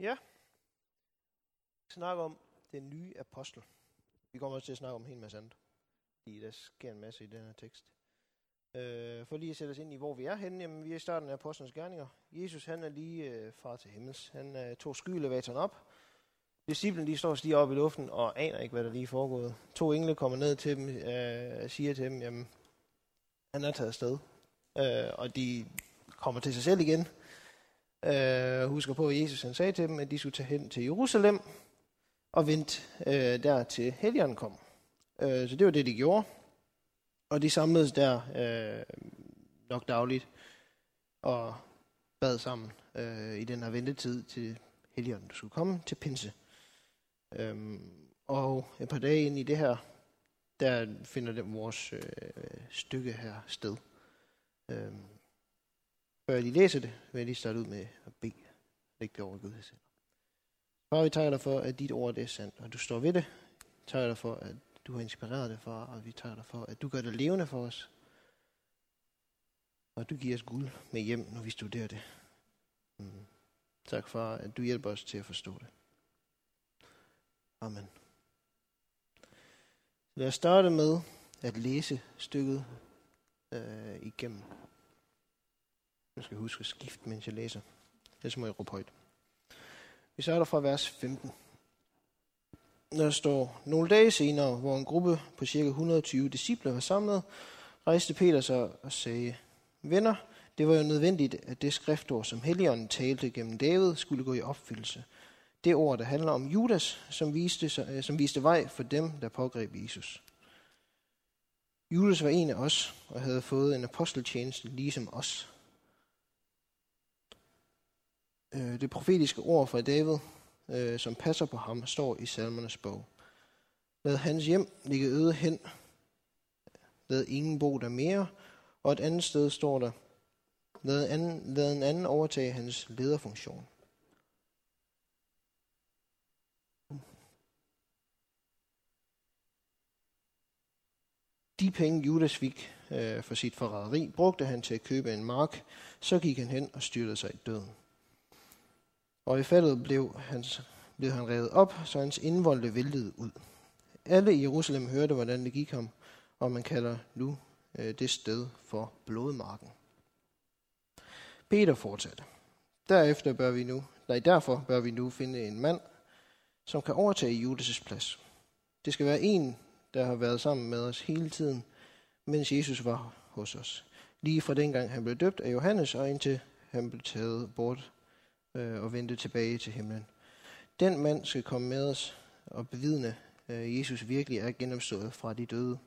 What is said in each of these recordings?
Ja. Vi snakker om den nye apostel. Vi kommer også til at snakke om en hel masse andet. Fordi der sker en masse i den her tekst. Øh, for lige at sætte os ind i, hvor vi er henne. Jamen, vi er i starten af apostlenes gerninger. Jesus, han er lige øh, far til himmels. Han øh, tog skyelevatoren op. Disciplen, de står lige op i luften og aner ikke, hvad der lige er foregået. To engle kommer ned til dem øh, siger til dem, jamen, han er taget afsted. Øh, og de kommer til sig selv igen. Øh, husker på, at Jesus han sagde til dem, at de skulle tage hen til Jerusalem og vente øh, der til helgen kom. Øh, så det var det, de gjorde. Og de samledes der øh, nok dagligt og bad sammen øh, i den her ventetid til helgen, der skulle komme til pinse. Øhm, og et par dage ind i det her, der finder det vores øh, stykke her sted. Øhm, før jeg lige læser det, vil jeg lige starte ud med at bede. Læg det over Gud selv. Far, vi tager dig for, at dit ord det er sandt, og du står ved det. Vi tager dig for, at du har inspireret det, far, og vi tager dig for, at du gør det levende for os. Og du giver os guld med hjem, når vi studerer det. Mm. Tak, far, at du hjælper os til at forstå det. Amen. Lad os starte med at læse stykket øh, igennem. Jeg skal huske at skifte, mens jeg læser. Ellers må jeg råbe højt. Vi starter fra vers 15. Der står, nogle dage senere, hvor en gruppe på ca. 120 disciple var samlet, rejste Peter sig og sagde, Venner, det var jo nødvendigt, at det skriftord, som Helligånden talte gennem David, skulle gå i opfyldelse. Det ord, der handler om Judas, som viste, sig, øh, som viste vej for dem, der pågreb Jesus. Judas var en af os og havde fået en aposteltjeneste ligesom os. Øh, det profetiske ord fra David, øh, som passer på ham, står i salmernes bog. Lad hans hjem ligge øde hen. Lad ingen bo der mere. Og et andet sted står der, lad, anden, lad en anden overtage hans lederfunktion. De penge, Judas fik øh, for sit forræderi, brugte han til at købe en mark. Så gik han hen og styrtede sig i døden. Og i faldet blev, hans, blev han revet op, så hans indvolde væltede ud. Alle i Jerusalem hørte, hvordan det gik ham, og man kalder nu øh, det sted for blodmarken. Peter fortsatte. Derefter bør vi nu, nej, derfor bør vi nu finde en mand, som kan overtage Judas' plads. Det skal være en, der har været sammen med os hele tiden, mens Jesus var hos os. Lige fra dengang han blev døbt af Johannes, og indtil han blev taget bort øh, og vendte tilbage til himlen. Den mand skal komme med os og bevidne, at Jesus virkelig er genopstået fra de døde.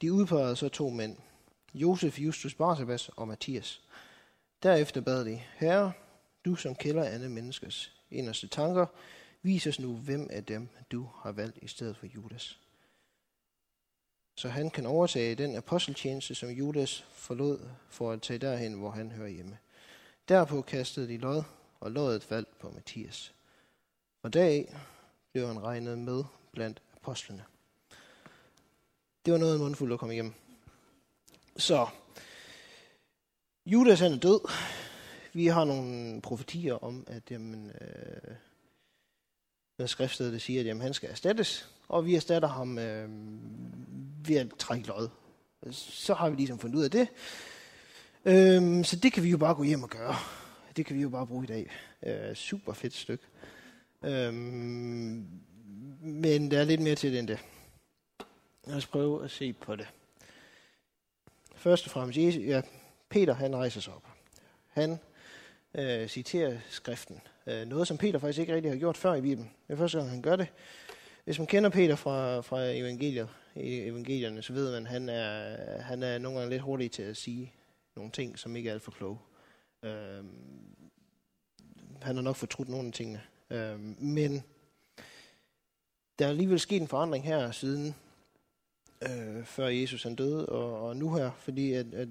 De udpegede så to mænd, Josef Justus Barsabas og Matthias. Derefter bad de, Herre, du som kælder alle menneskers inderste tanker, vis os nu, hvem af dem du har valgt i stedet for Judas. Så han kan overtage den aposteltjeneste, som Judas forlod for at tage derhen, hvor han hører hjemme. Derpå kastede de lod, og loddet faldt på Matthias. Og dag blev han regnet med blandt apostlene. Det var noget mundfuldt at komme igennem. Så, Judas han er død. Vi har nogle profetier om, at jamen, øh, hvad skriftstedet siger, at jamen, han skal erstattes, og vi erstatter ham øh, ved at trække lod. Så har vi ligesom fundet ud af det. Øhm, så det kan vi jo bare gå hjem og gøre. Det kan vi jo bare bruge i dag. Øh, super fedt stykke. Øhm, men der er lidt mere til det end det. Lad os prøve at se på det. Først og fremmest, Jesus, ja, Peter han rejser sig op. Han øh, citerer skriften. Øh, noget, som Peter faktisk ikke rigtig har gjort før i Bibelen. Det er første gang, han gør det. Hvis man kender Peter fra, fra evangeliet, i evangelierne, så ved man, at han er, han er nogle gange lidt hurtig til at sige nogle ting, som ikke er alt for kloge. Øh, han har nok fortrudt nogle af tingene. Øh, men der er alligevel sket en forandring her siden øh, før Jesus han døde, og, og nu her, fordi at, at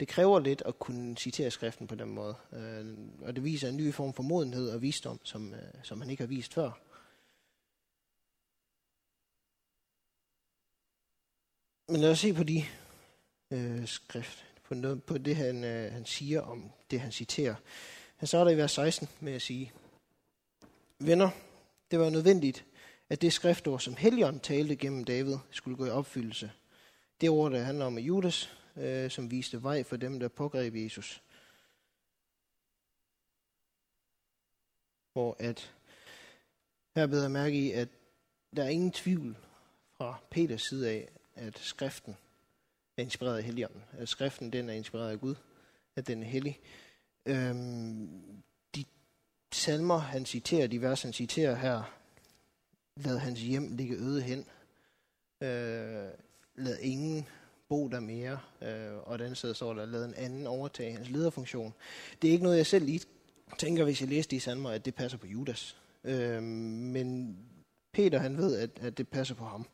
det kræver lidt at kunne citere skriften på den måde. Øh, og det viser en ny form for modenhed og visdom, som, øh, som han ikke har vist før. Men lad os se på de øh, skrift, på, noget, på det, han, øh, han siger om det, han citerer. Han starter i vers 16 med at sige, Venner, det var nødvendigt, at det skriftord, som Helion talte gennem David, skulle gå i opfyldelse. Det ord, der handler om Judas, øh, som viste vej for dem, der pågreb Jesus. Hvor at her beder jeg mærke i, at der er ingen tvivl fra Peters side af, at skriften er inspireret af Helligånden. At skriften den er inspireret af Gud, at den er hellig. Øhm, de salmer, han citerer, de vers, han citerer her, lad hans hjem ligge øde hen. Øh, lad ingen bo der mere. Øh, og den andet sted står der, lad en anden overtage hans lederfunktion. Det er ikke noget, jeg selv lige tænker, hvis jeg læser de salmer, at det passer på Judas. Øh, men Peter, han ved, at, at det passer på ham.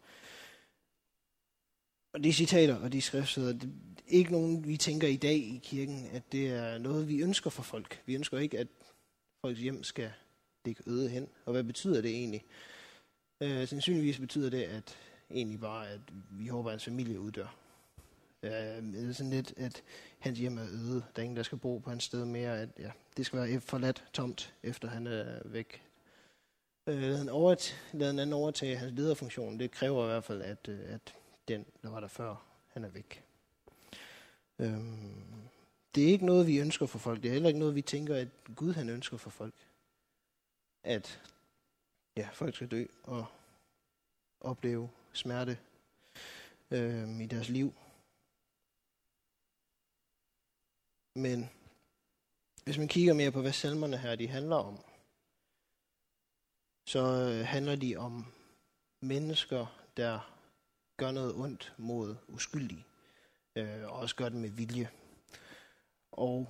Og de citater og de skriftsteder, det er ikke nogen, vi tænker i dag i kirken, at det er noget, vi ønsker for folk. Vi ønsker ikke, at folks hjem skal ligge øde hen. Og hvad betyder det egentlig? Øh, sandsynligvis betyder det, at egentlig bare, at vi håber, at hans familie uddør. Øh, det er sådan lidt, at hans hjem er øde. Der er ingen, der skal bo på hans sted mere. At, ja, det skal være forladt tomt, efter han er væk. Øh, lad, en overt- lad en anden overtage hans lederfunktion. Det kræver i hvert fald, at, øh, at den, der var der før, han er væk. Øhm, det er ikke noget, vi ønsker for folk. Det er heller ikke noget, vi tænker, at Gud han ønsker for folk. At ja, folk skal dø og opleve smerte øhm, i deres liv. Men hvis man kigger mere på, hvad salmerne her de handler om, så øh, handler de om mennesker, der gør noget ondt mod uskyldige, øh, og også gør det med vilje. Og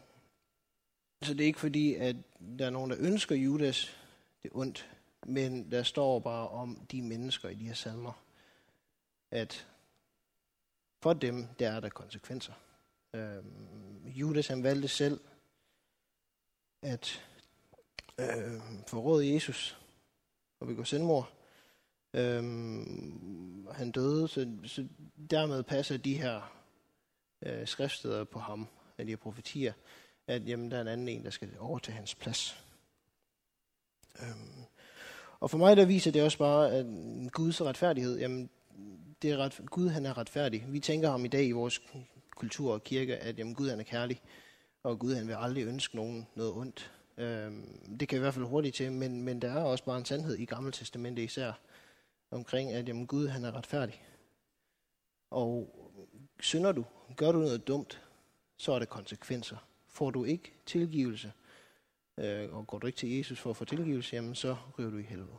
så det er ikke fordi, at der er nogen, der ønsker Judas det ondt, men der står bare om de mennesker i de her salmer, at for dem, der er der konsekvenser. Øh, Judas han valgte selv at øh, forråde Jesus og begå selvmord. Øhm, han døde, så, så dermed passer de her øh, skriftsteder på ham, af de her profetier, at jamen, der er en anden en, der skal overtage hans plads. Øhm, og for mig der viser det også bare, at Guds retfærdighed, jamen, det er ret, Gud han er retfærdig. Vi tænker ham i dag i vores kultur og kirke, at jamen, Gud han er kærlig, og Gud han vil aldrig ønske nogen noget ondt. Øhm, det kan i hvert fald hurtigt til, men, men der er også bare en sandhed i Gamle Testamentet især, omkring, at jamen, Gud han er retfærdig. Og synder du, gør du noget dumt, så er der konsekvenser. Får du ikke tilgivelse, øh, og går du ikke til Jesus for at få tilgivelse, jamen så ryger du i helvede.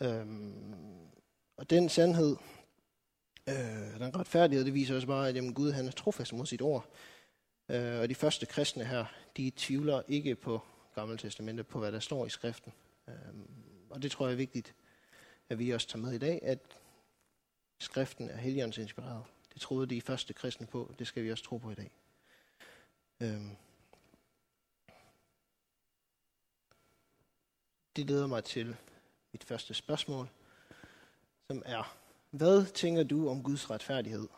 Øhm, og den sandhed, øh, den retfærdighed, det viser også bare, at jamen, Gud han er trofast mod sit ord. Øh, og de første kristne her, de tvivler ikke på Gamle Testamentet, på hvad der står i skriften. Øh, og det tror jeg er vigtigt, at vi også tager med i dag, at skriften er heligåndens inspireret. Det troede de første kristne på, det skal vi også tro på i dag. Øhm. Det leder mig til mit første spørgsmål, som er, hvad tænker du om Guds retfærdighed?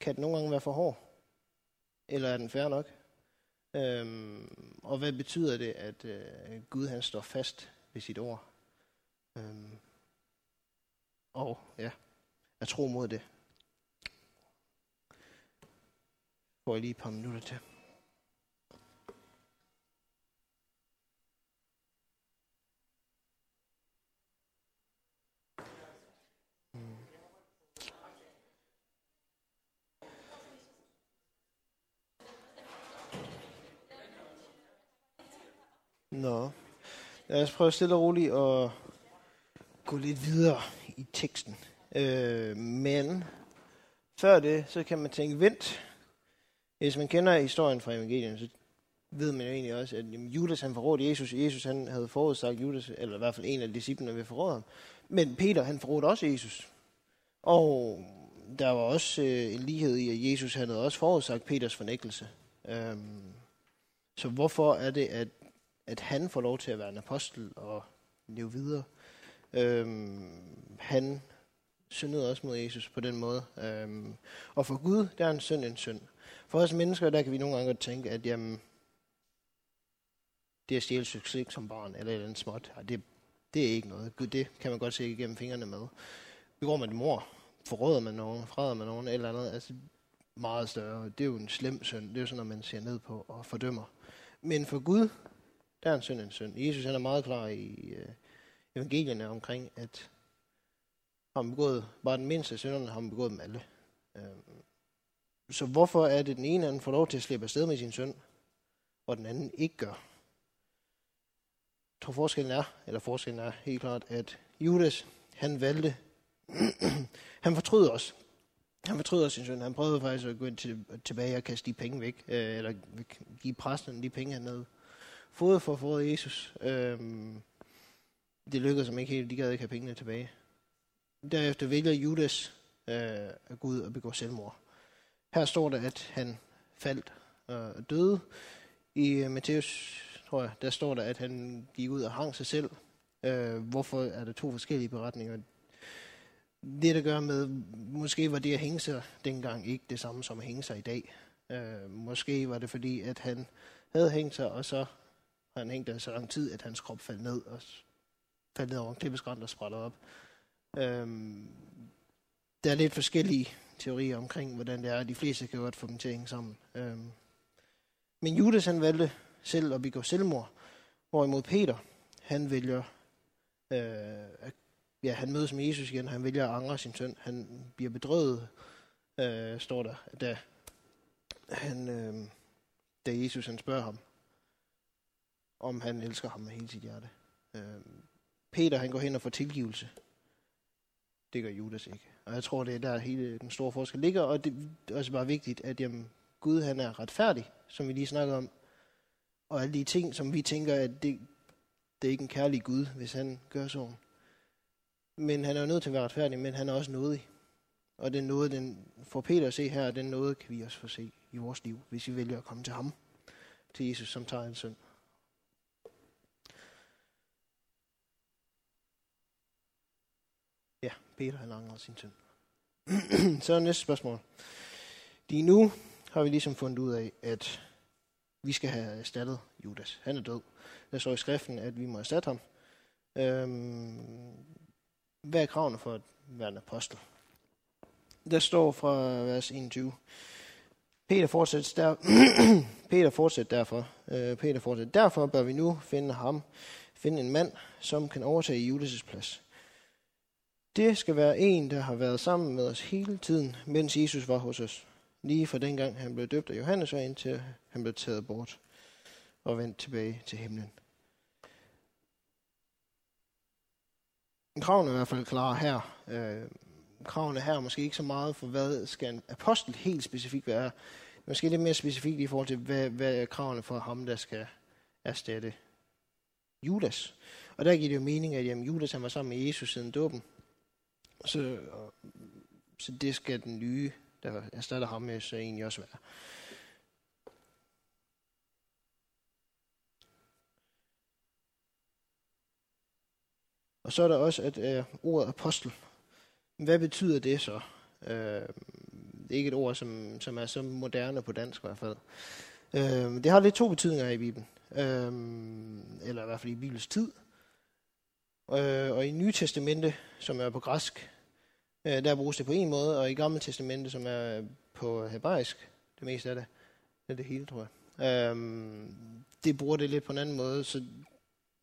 Kan den nogle gange være for hård? Eller er den fair nok? Øhm, og hvad betyder det, at øh, Gud han står fast ved sit ord? Øhm, og ja, jeg tror mod det. Får jeg lige et par minutter til. Hmm. Nå. Lad os prøve stille og roligt at gå lidt videre i teksten. Øh, men før det, så kan man tænke, vent. Hvis man kender historien fra evangelien, så ved man jo egentlig også, at jamen, Judas han forrådte Jesus. Jesus han havde forudsagt Judas, eller i hvert fald en af disciplene ved forråde ham. Men Peter han forrådte også Jesus. Og der var også øh, en lighed i, at Jesus han havde også forudsagt Peters fornægtelse. Øhm, så hvorfor er det, at, at han får lov til at være en apostel og leve videre? Øhm, han syndede også mod Jesus på den måde. Øhm, og for Gud, der er en synd en synd. For os mennesker, der kan vi nogle gange godt tænke, at jamen, det at stjæle succes som barn, eller et eller andet småt, det, det er ikke noget. Gud, det kan man godt se igennem fingrene med. Vi går med mor, forråder man nogen, freder man nogen, eller andet, altså meget større. Det er jo en slem synd. Det er jo sådan når man ser ned på og fordømmer. Men for Gud, der er en synd en synd. Jesus han er meget klar i øh, evangelierne omkring, at har man begået, bare den mindste synderne har man begået dem alle. Øhm, så hvorfor er det den ene anden får lov til at slippe afsted med sin søn, og den anden ikke gør? Jeg tror forskellen er, eller forskellen er helt klart, at Judas, han valgte, han fortrød os. Han fortryder sin søn. Han prøvede faktisk at gå ind til, tilbage og kaste de penge væk, øh, eller give præsten de penge, han havde fået for at få Jesus. Øh, det lykkedes dem ikke helt. De gad ikke have pengene tilbage. Derefter vælger Judas øh, at gå ud og begå selvmord. Her står der, at han faldt og døde. I øh, Matthæus, tror jeg, der står der, at han gik ud og hang sig selv. Øh, hvorfor er der to forskellige beretninger? Det, der gør med, måske var det at hænge sig dengang ikke det samme som at hænge sig i dag. Øh, måske var det fordi, at han havde hængt sig, og så har han hængt der så lang tid, at hans krop faldt ned og faldt ned over en klippeskrant og sprættede op. Øhm, der er lidt forskellige teorier omkring, hvordan det er. De fleste kan godt få dem til at hænge sammen. Øhm. Men Judas han valgte selv at begå selvmord, hvorimod Peter, han vælger, øh, ja, han mødes med Jesus igen, han vælger at angre sin søn. Han bliver bedrøvet, øh, står der, da, han, øh, da Jesus han spørger ham, om han elsker ham med hele sit hjerte. Øh, Peter han går hen og får tilgivelse. Det gør Judas ikke. Og jeg tror, det er der hele den store forskel ligger, og det er også bare vigtigt, at jamen, Gud han er retfærdig, som vi lige snakkede om. Og alle de ting, som vi tænker, at det, det er ikke en kærlig Gud, hvis han gør sådan. Men han er jo nødt til at være retfærdig, men han er også nådig. Og den noget, den får Peter at se her, den noget kan vi også få se i vores liv, hvis vi vælger at komme til ham, til Jesus, som tager en søn. Ja, Peter han angrede sin synd. så næste spørgsmål. Lige nu har vi ligesom fundet ud af, at vi skal have erstattet Judas. Han er død. Der står i skriften, at vi må erstatte ham. Øhm, hvad er kravene for at være en apostel? Der står fra vers 21. Peter fortsætter, der, Peter fortsætter derfor. Øh, Peter fortsætter, derfor bør vi nu finde ham, finde en mand, som kan overtage Judas' plads. Det skal være en, der har været sammen med os hele tiden, mens Jesus var hos os. Lige fra dengang han blev døbt af Johannes og indtil han blev taget bort og vendt tilbage til himlen. Kravene er i hvert fald klare her. Øh, kravene her er måske ikke så meget for, hvad skal en apostel helt specifikt være. Måske lidt mere specifikt i forhold til, hvad, hvad er kravene for ham, der skal erstatte Judas. Og der giver det jo mening, at jamen, Judas han var sammen med Jesus siden dåben. Så, så det skal den nye, der erstatter ham med, så egentlig også være. Og så er der også at øh, ordet apostel. Hvad betyder det så? Øh, det er ikke et ord, som, som er så moderne på dansk i hvert fald. Øh, det har lidt to betydninger i Bibelen. Øh, eller i hvert fald i Bibels tid. Øh, og i Nye Testamente, som er på græsk, øh, der bruges det på en måde, og i Gamle Testamente, som er på hebraisk, det meste af det, det er det hele, tror jeg. Øh, det bruger det lidt på en anden måde, så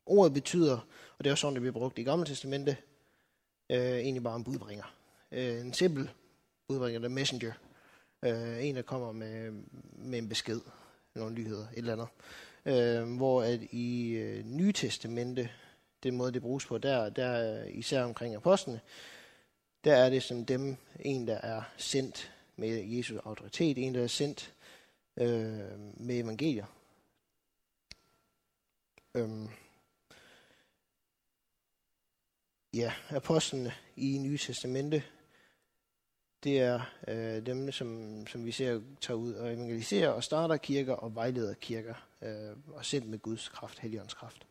ordet betyder, og det er også sådan, det bliver brugt i Gamle Testamente, øh, egentlig bare en budbringer. Øh, en simpel budbringer, der messenger. Øh, en, der kommer med, med en besked, nogle nyheder, et eller andet. Øh, hvor at i øh, Nye Testamente, den måde, det bruges på der, der især omkring apostlene, der er det som dem, en, der er sendt med Jesus autoritet, en, der er sendt øh, med evangelier. Øhm. Ja, apostlene i Nye Testamente, det er øh, dem, som, som vi ser tager ud og evangeliserer og starter kirker og vejleder kirker, øh, og sendt med Guds kraft, Helligåndens kraft.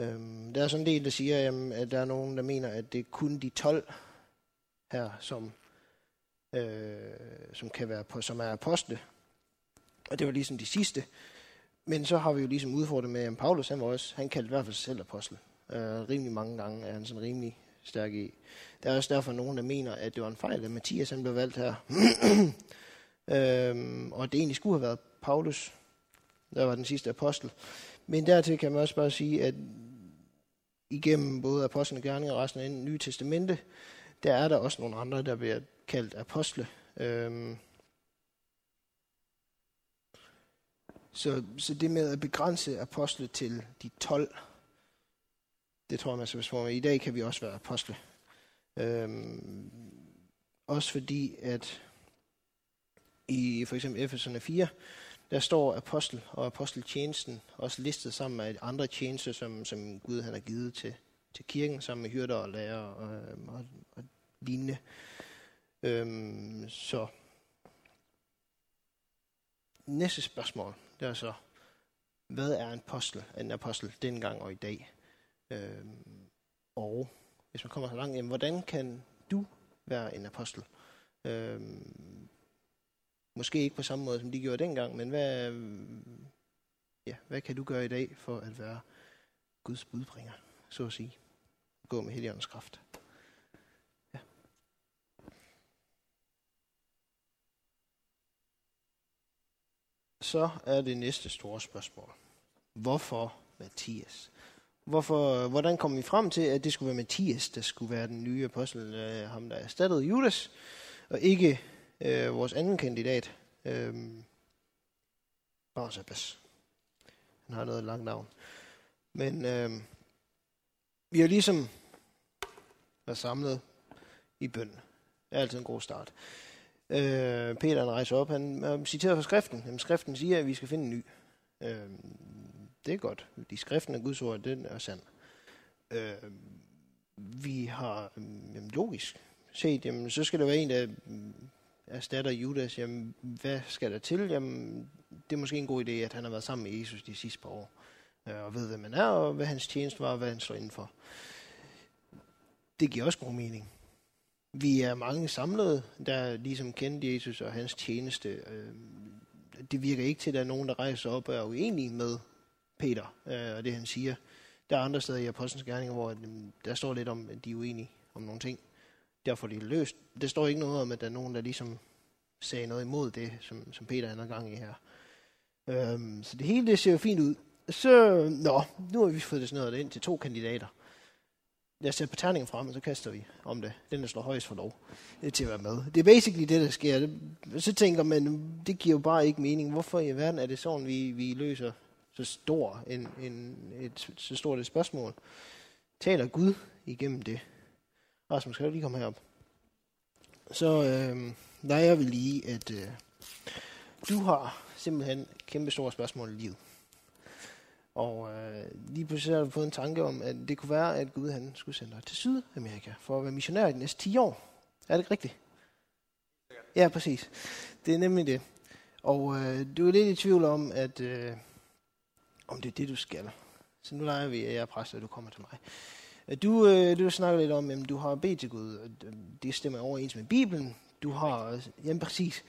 Øhm, der er sådan en del, der siger, jamen, at der er nogen, der mener, at det er kun de 12 her, som øh, som, kan være på, som er apostle. Og det var ligesom de sidste. Men så har vi jo ligesom udfordret med, at Paulus, han var også, han kaldte i hvert fald sig selv apostel. Øh, rimelig mange gange er han sådan rimelig stærk i. Der er også derfor nogen, der mener, at det var en fejl, at Mathias han blev valgt her. øhm, og det egentlig skulle have været Paulus, der var den sidste apostel. Men dertil kan man også bare sige, at igennem både apostlene gerninger og resten af den nye testamente, der er der også nogle andre, der bliver kaldt apostle. Øhm, så, så det med at begrænse apostle til de 12, det tror jeg, man skal besvare med. I dag kan vi også være apostle. Øhm, også fordi, at i for eksempel Efeserne 4, der står apostel og aposteltjenesten også listet sammen med andre tjenester, som, som Gud han har givet til, til kirken, sammen med hyrder og lærer og, øhm, og, og lignende. Øhm, så næste spørgsmål, det er så, hvad er en apostel, en apostel dengang og i dag? Øhm, og hvis man kommer så langt, jamen, hvordan kan du være en apostel? Øhm, måske ikke på samme måde, som de gjorde dengang, men hvad, ja, hvad kan du gøre i dag for at være Guds budbringer, så at sige? Gå med Helligåndens kraft. Ja. Så er det næste store spørgsmål. Hvorfor Mathias? Hvorfor, hvordan kom vi frem til, at det skulle være Mathias, der skulle være den nye apostel, øh, ham der erstattede Judas, og ikke øh, vores anden kandidat, øh, Barsabas. Han har noget langt navn. Men øh, vi har ligesom været samlet i bøn. Det er altid en god start. Øh, Peter han rejser op, han, han citerer fra skriften. Jamen, skriften siger, at vi skal finde en ny. Øh, det er godt. De skriften af Guds ord, den er sand. Øh, vi har øh, jamen, logisk set, jamen, så skal der være en, der erstatter Judas. Jamen, hvad skal der til? Jamen, det er måske en god idé, at han har været sammen med Jesus de sidste par år. Øh, og ved, hvem man er, og hvad hans tjeneste var, og hvad han står indenfor. Det giver også god mening. Vi er mange samlede, der ligesom kendte Jesus og hans tjeneste. Øh, det virker ikke til, at der er nogen, der rejser op og er uenige med Peter øh, og det, han siger. Der er andre steder i Apostlenes Gerninger, hvor der står lidt om, at de er uenige om nogle ting. Derfor er det løst. Det står ikke noget om, at der er nogen, der ligesom sagde noget imod det, som, som Peter er gang i her. Øhm, så det hele det ser jo fint ud. Så, nå, nu har vi fået det snøret ind til to kandidater. Jeg sætter på terningen frem, og så kaster vi om det. Den, der slår højst for lov det til at være med. Det er basically det, der sker. Så tænker man, det giver jo bare ikke mening. Hvorfor i verden er det sådan, vi, vi løser så stor en, en, et, så stort et spørgsmål. Taler Gud igennem det? Rasmus, skal du lige komme herop? Så øh, leger vi lige, at øh, du har simpelthen kæmpe store spørgsmål i livet. Og øh, lige pludselig har du fået en tanke om, at det kunne være, at Gud han skulle sende dig til Sydamerika for at være missionær i de næste 10 år. Er det ikke rigtigt? Ja, præcis. Det er nemlig det. Og øh, du er lidt i tvivl om, at øh, om det er det, du skal. Så nu leger vi, at jeg er præst, og du kommer til mig. Du, øh, du snakker lidt om, at du har bedt til Gud, og øh, det stemmer overens med Bibelen. Du har, jamen præcis,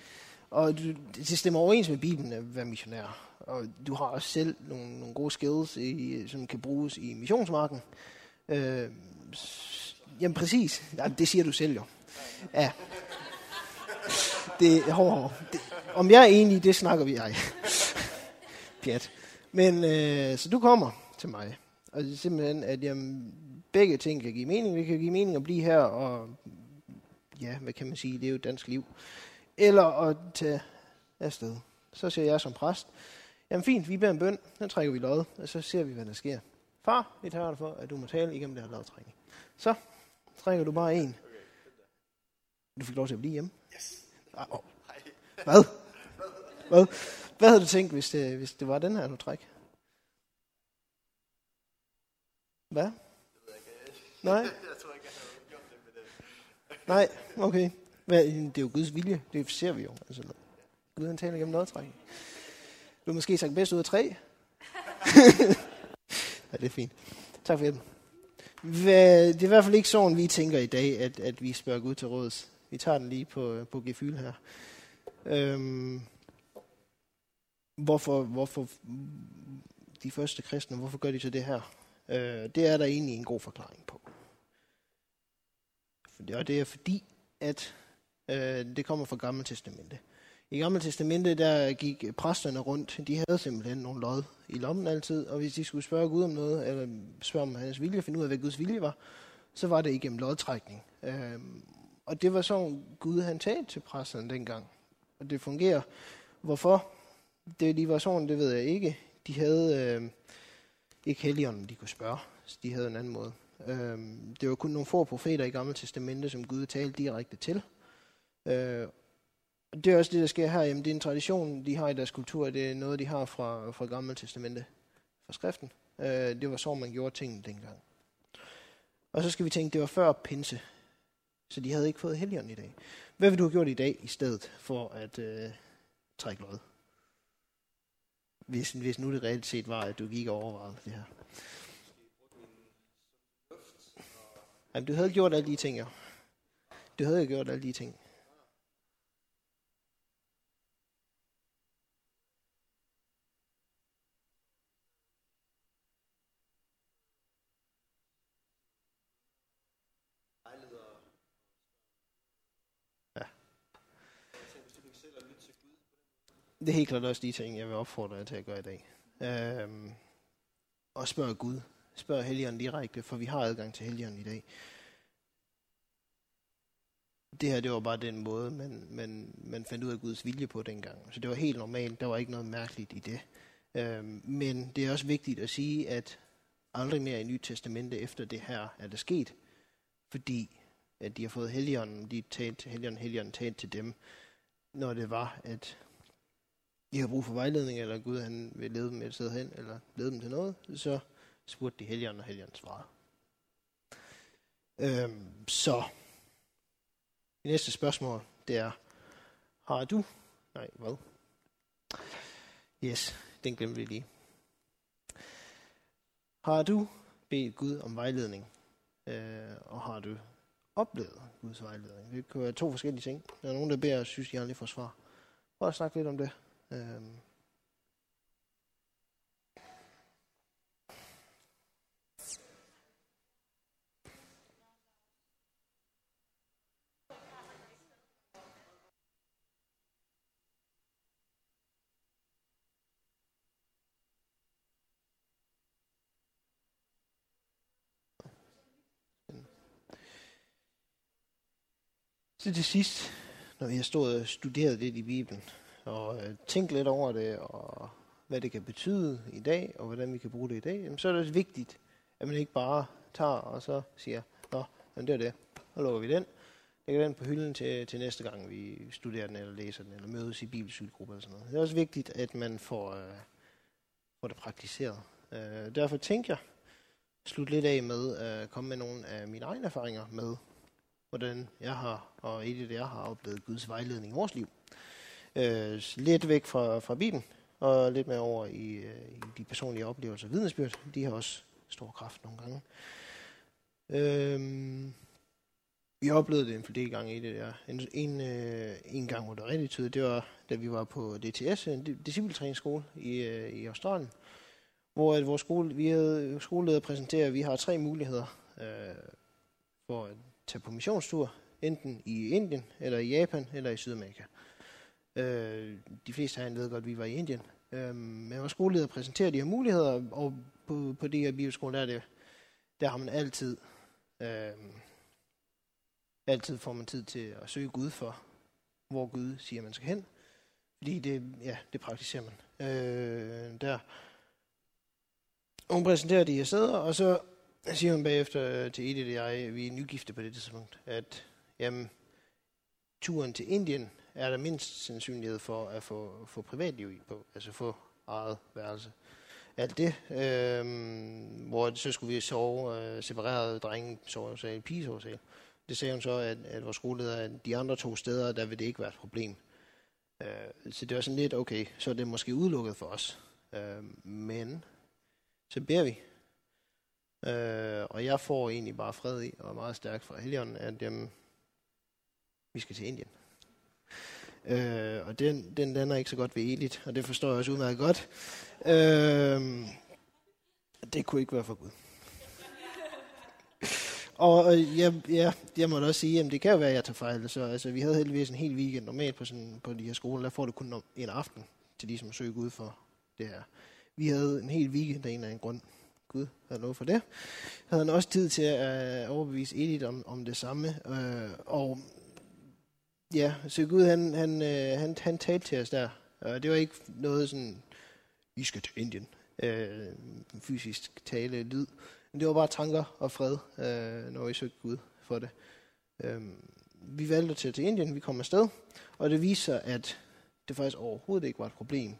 og du, det stemmer overens med Bibelen at være missionær. Og du har også selv nogle, nogle gode skills, i, som kan bruges i missionsmarken. Øh, jamen præcis, ja, det siger du selv jo. Ja. Det, hår, hår. Det, om jeg er enig, det snakker vi ej. Pjat. Men øh, så du kommer til mig, og det er simpelthen, at jamen, begge ting kan give mening. Det kan give mening at blive her, og ja, hvad kan man sige, det er jo et dansk liv. Eller at tage afsted. Så siger jeg som præst, jamen fint, vi beder en bøn, så trækker vi lod, og så ser vi, hvad der sker. Far, vi tager dig for, at du må tale igennem det her lodtrækning. Så trækker du bare en. Du fik lov til at blive hjemme. Yes. Ah, oh. Hvad? Hvad? Hvad havde du tænkt, hvis det, hvis det var den her, du træk? Hvad? Nej? Jeg tror ikke, jeg havde gjort det med det. Nej, okay. Hvad, det er jo Guds vilje. Det ser vi jo. Altså, Gud han taler gennem lodtrækning. Du har måske sagt bedst ud af tre. ja, det er fint. Tak for hjælpen. Det er i hvert fald ikke sådan, vi tænker i dag, at, at vi spørger Gud til råds. Vi tager den lige på, på gefyl her. Øhm, hvorfor, hvorfor de første kristne, hvorfor gør de så det her? Øh, det er der egentlig en god forklaring på. Og det er fordi, at øh, det kommer fra Gamle Testamente. I Gamle Testamente, der gik præsterne rundt. De havde simpelthen nogle lod i lommen altid. Og hvis de skulle spørge Gud om noget, eller spørge om hans vilje, finde ud af, hvad Guds vilje var, så var det igennem lodtrækning. Øh, og det var sådan, Gud han talte til præsterne dengang. Og det fungerer. Hvorfor? Det lige var sådan, det ved jeg ikke. De havde øh, ikke helligånden, de kunne spørge. Så de havde en anden måde. Øhm, det var kun nogle få profeter i Gamle Testamente, som Gud talte direkte til. Øh, det er også det, der sker her. Jamen, det er en tradition, de har i deres kultur. Det er noget, de har fra, fra Gamle Testamente, fra skriften. Øh, det var så, man gjorde tingene dengang. Og så skal vi tænke, det var før pinse. Så de havde ikke fået helgen i dag. Hvad vil du have gjort i dag i stedet for at øh, trække noget? Hvis, hvis nu det reelt set var, at du gik og overvejede det her. Jamen, du havde gjort alle de ting, ja. Du havde gjort alle de ting. Ja det er helt klart også de ting, jeg vil opfordre jer til at gøre i dag. Øhm, og spørg Gud. Spørg Helligånden direkte, for vi har adgang til Helligånden i dag. Det her, det var bare den måde, man, man, man fandt ud af Guds vilje på dengang. Så det var helt normalt. Der var ikke noget mærkeligt i det. Øhm, men det er også vigtigt at sige, at aldrig mere i Nyt Testamente efter det her er det sket. Fordi at de har fået Helligånden, de talt, Helligånden, Helligånden talte til dem, når det var, at de har brug for vejledning, eller Gud han vil lede dem et sted hen, eller lede dem til noget, så spurgte de helgen, og helgen svarede. Øhm, så, det næste spørgsmål, det er, har du, nej, hvad? Yes, den glemte vi lige. Har du bedt Gud om vejledning, øh, og har du oplevet Guds vejledning? Det kan være to forskellige ting. Der er nogen, der beder og synes, de aldrig får svar. Prøv at snakke lidt om det. Øhm. Så til sidst, når vi har stået og studeret lidt i Bibelen, og øh, tænke lidt over det, og hvad det kan betyde i dag, og hvordan vi kan bruge det i dag, jamen, så er det også vigtigt, at man ikke bare tager og så siger, nå, men det er det, så lukker vi den, lægger den på hylden til, til næste gang, vi studerer den, eller læser den, eller mødes i bibelsygegruppe eller sådan noget. Det er også vigtigt, at man får, øh, får det praktiseret. Øh, derfor tænker jeg, slut lidt af med at komme med nogle af mine egne erfaringer med, hvordan jeg har, og et af det, jeg har oplevet Guds vejledning i vores liv øh, lidt væk fra, fra Bibelen, og lidt mere over i, øh, i de personlige oplevelser og vidnesbyrd. De har også stor kraft nogle gange. Øh, vi oplevede det en del gange i det der. En, en, øh, en gang, hvor det rigtig tydeligt, det var, da vi var på DTS, en discipletræningsskole i, øh, i Australien, hvor at vores skole, vi havde skoleleder præsenterer, at vi har tre muligheder øh, for at tage på missionstur, enten i Indien, eller i Japan, eller i Sydamerika. Øh, Øh, de fleste herinde ved godt, at vi var i Indien. Øh, men vores skoleleder præsenterer de her muligheder, og på, på det her bibelskole, der, er det, der har man altid, øh, altid får man tid til at søge Gud for, hvor Gud siger, man skal hen. Fordi det, ja, det praktiserer man. Øh, der. Og hun præsenterer de her sæder, og så siger hun bagefter til Edith og jeg, vi er nygifte på det tidspunkt, at jamen, turen til Indien er der mindst sandsynlighed for at få, få privatliv i på, altså få eget værelse. Alt det, øh, hvor så skulle vi sove øh, separeret, drenge sove i pige sove Det sagde hun så, at, at vores skoleleder, at de andre to steder, der vil det ikke være et problem. Øh, så det var sådan lidt, okay, så er det måske udelukket for os. Øh, men så beder vi. Øh, og jeg får egentlig bare fred i, og meget stærk fra Helion, at jamen, Vi skal til Indien. Øh, og den, den lander ikke så godt ved Elit, og det forstår jeg også udmærket godt. Øh, det kunne ikke være for Gud. Og øh, ja, ja, jeg må da også sige, at det kan jo være, at jeg tager fejl. Så, altså, vi havde heldigvis en hel weekend normalt på, sådan, på de her skoler. Der får du kun en aften til de, som søger Gud for det her. Vi havde en hel weekend af en eller anden grund. Gud havde lov for det. Havde han også tid til at overbevise Edith om, om det samme. Øh, og ja, så Gud han, han, øh, han, han talte til os der. Og det var ikke noget sådan, I skal til Indien. Øh, fysisk tale, lyd. Men det var bare tanker og fred, øh, når vi søgte Gud for det. Øh, vi valgte til til Indien, vi kom afsted, og det viser, at det faktisk overhovedet ikke var et problem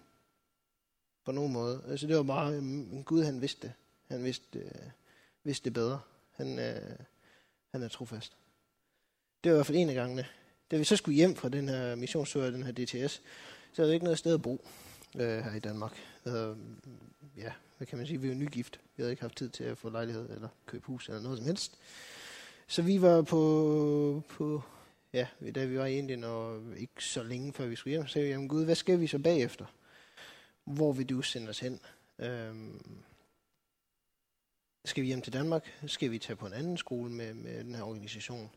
på nogen måde. Altså det var bare, øh, Gud han vidste det. Han vidste, øh, vidste det bedre. Han, øh, han er trofast. Det var i hvert fald en af gangene. Da vi så skulle hjem fra den her missionstur, den her DTS, så havde vi ikke noget sted at bo øh, her i Danmark. Øh, ja, hvad kan man sige, vi var nygift. Vi havde ikke haft tid til at få lejlighed eller købe hus eller noget som helst. Så vi var på, på ja, da vi var i Indien, og ikke så længe før vi skulle hjem, så sagde vi, jamen Gud, hvad skal vi så bagefter? Hvor vil du sende os hen? Øhm, skal vi hjem til Danmark? Skal vi tage på en anden skole med, med den her organisation?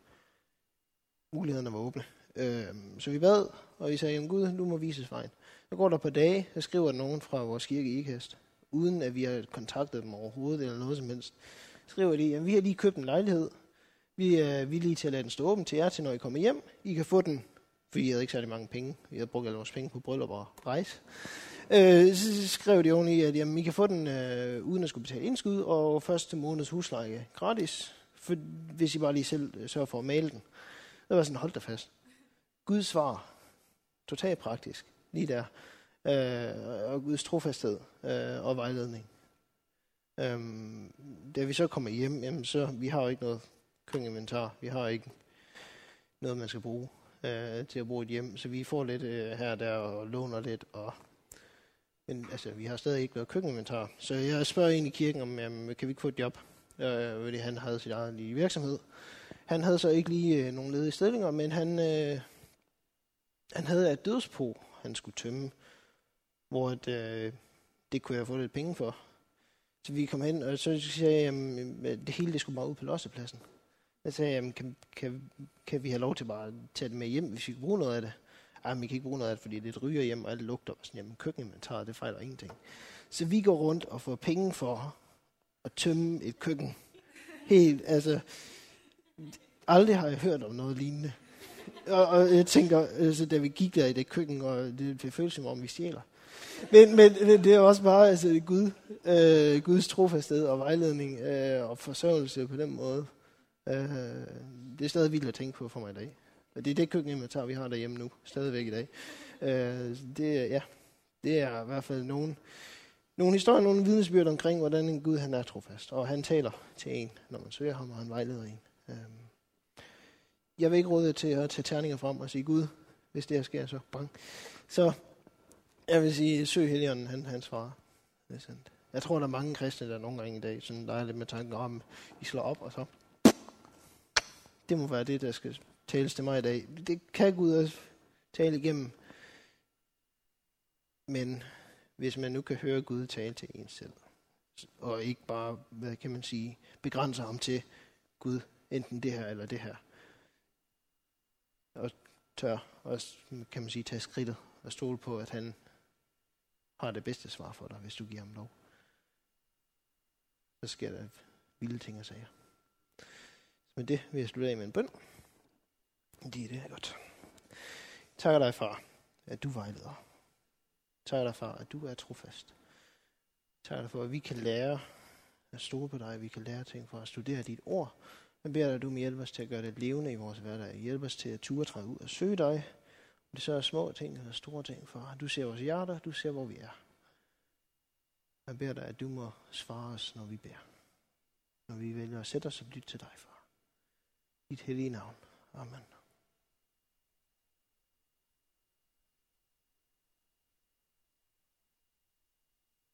Mulighederne var åbne. Øh, så vi bad, og vi sagde, jamen Gud, nu må vise vejen. Så går der på dage, så skriver nogen fra vores kirke i Ikast, uden at vi har kontaktet dem overhovedet eller noget som helst. Skriver de, at vi har lige købt en lejlighed. Vi øh, er villige til at lade den stå åben til jer, til når I kommer hjem. I kan få den, for I havde ikke særlig mange penge. Vi havde brugt alle vores penge på bryllup og rejse. Øh, så skrev de oven i, at jamen, I kan få den øh, uden at skulle betale indskud, og første måneds husleje gratis, for, hvis I bare lige selv øh, sørger for at male den. Det var sådan, hold da fast. Guds svar, totalt praktisk, lige der øh, og Guds trofasthed øh, og vejledning. Øhm, da vi så kommer hjem, jamen så, vi har jo ikke noget køkkeninventar, vi har ikke noget, man skal bruge øh, til at bruge et hjem, så vi får lidt øh, her og der og låner lidt, og men altså, vi har stadig ikke noget køkkeninventar. Så jeg spørger en i kirken, om jamen, kan vi ikke få et job? Øh, fordi han havde sit eget lille virksomhed. Han havde så ikke lige øh, nogen ledige stillinger, men han, øh, han havde et dødspo, han skulle tømme hvor at, øh, det kunne jeg få lidt penge for. Så vi kom hen, og så sagde jeg, at øh, det hele det skulle bare ud på lossepladsen. Jeg sagde, jamen, kan, kan, kan vi have lov til bare at tage det med hjem, hvis vi kan bruge noget af det? Ej, vi kan ikke bruge noget af det, fordi det ryger hjem, og alt lugter. Og sådan, jamen, køkkeninventaret, det fejler ingenting. Så vi går rundt og får penge for at tømme et køkken. Helt, altså, aldrig har jeg hørt om noget lignende. Og, og jeg tænker, altså, da vi gik der i det køkken, og det, det føles som om, vi stjæler men, men, men det er også bare altså, Gud, øh, Guds trofasthed og vejledning øh, og forsørgelse på den måde. Øh, det er stadig vildt at tænke på for mig i dag. Og det er det køkkeninventar, vi har derhjemme nu, stadigvæk i dag. Øh, det, ja, det er i hvert fald nogen, nogle historier, nogle vidnesbyrd omkring, hvordan en Gud han er trofast. Og han taler til en, når man søger ham, og han vejleder en. Øh, jeg vil ikke råde til at tage terninger frem og sige, Gud, hvis det her sker, så bang. Så jeg vil sige, søg Helligånden, han, han svarer. Det er sandt. Jeg tror, der er mange kristne, der nogle gange i dag sådan leger lidt med tanken om, I slår op, og så... Det må være det, der skal tales til mig i dag. Det kan Gud også tale igennem. Men hvis man nu kan høre Gud tale til en selv, og ikke bare, hvad kan man sige, begrænse ham til Gud, enten det her eller det her, og tør også, kan man sige, tage skridtet og stole på, at han har det bedste svar for dig, hvis du giver ham lov. Så sker der vilde ting og sager. Men det vil jeg slutte af med en bøn. Det er det er godt. Tak dig, far, at du vejleder. Tak dig, far, at du er trofast. Tak dig for, at vi kan lære at stole på dig. Vi kan lære ting fra at studere dit ord. Jeg beder dig, at du må hjælpe os til at gøre det levende i vores hverdag. Hjælp os til at ture træde ud og søge dig det så er små ting eller store ting, for du ser vores hjerter, du ser, hvor vi er. Jeg beder dig, at du må svare os, når vi beder. Når vi vælger at sætte os og lytte til dig, far. I dit hellige navn. Amen.